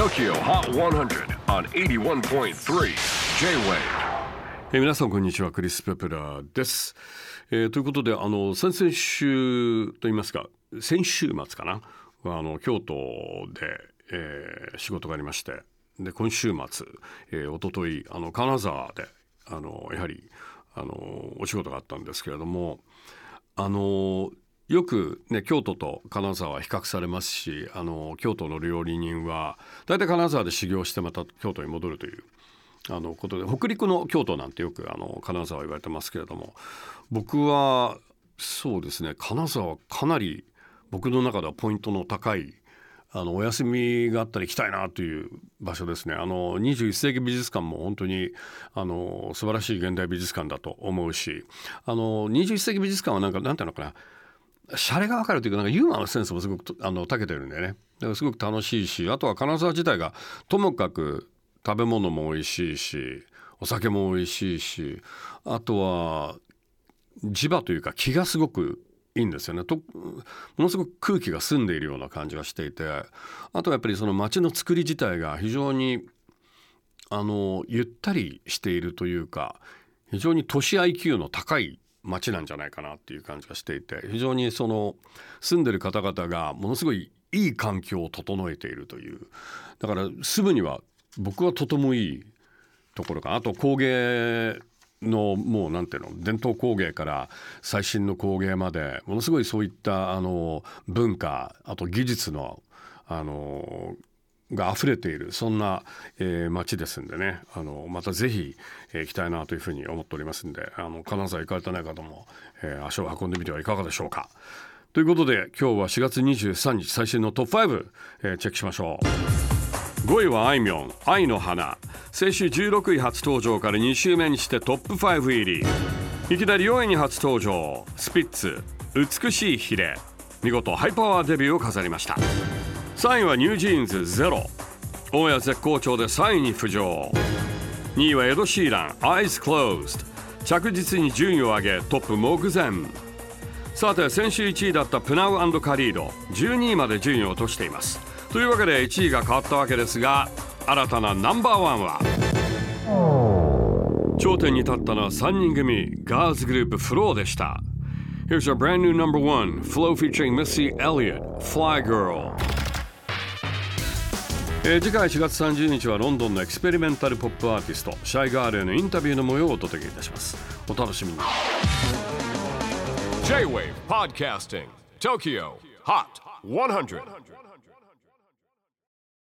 TOKYO HOT 100 on 81.3 J-WAVE. 皆さんこんにちはクリス・ペプラーです、えーということであの先々週といいますか先週末かなあの京都で、えー仕事がありましてで今週末、えー、一昨日あの金沢であのやはりあのお仕事があったんですけれどもあのよくね京都と金沢は比較されますしあの京都の料理人は大体金沢で修行してまた京都に戻るというあのことで北陸の京都なんてよくあの金沢は言われてますけれども僕はそうですね金沢はかなり僕の中ではポイントの高いあのお休みがあったら行きたいなという場所ですね。あの21世紀美術館も本当にあの素晴らしい現代美術館だと思うし、あの21世紀美術館はなんかなんていうのかな。シャレがわかるというかなんかユーモアのセンスもすごくあの長けてるんでね。だからすごく楽しいしあとは金沢自体がともかく食べ物も美味しいしお酒も美味しいしあとは磁場というか気がすごくいいんですよね。とものすごく空気が澄んでいるような感じがしていてあとはやっぱりその街の作り自体が非常にあのゆったりしているというか非常に都市 IQ の高い街なんじゃないかなっていう感じがしていて非常にその住んでる方々がものすごいいい環境を整えているという。だから住むには僕はとてもいいところかな。あと工芸のもうなんていうの伝統工芸から最新の工芸までものすごいそういったあの文化あと技術のあのが溢れているそんな、えー街ですんでね。あのまたぜひ、えー行きたいなというふうに思っておりますんであの金沢行かれてない方も、えー足を運んでみてはいかがでしょうか。ということで今日は4月23日最新のトップ5、えーチェックしましょう。5位はあいみょん「愛の花」先週16位初登場から2週目にしてトップ5入り。いきなり4位に初登場。スピッツ「美しいヒレ」見事ハイパワーデビューを飾りました。3位は NewJeans「Zero」大谷絶好調で3位に浮上。2位はエド・シーラン「Eyes Closed」着実に順位を上げトップ目前。さて先週1位だったプナウカリード。12位まで順位を落としています。というわけで1位が変わったわけですが新たなナンバーワンは？頂点に立ったのは3人組ガーズグループフローでした。Here's our brand new number one Flow featuring Missy Elliott Fly Girl. えー次回4月30日はロンドンのエクスペリメンタルポップアーティストシャイガールへのインタビューの模様をお届けいたします。お楽しみに。J-WAVE PODCASTING TOKYO HOT 100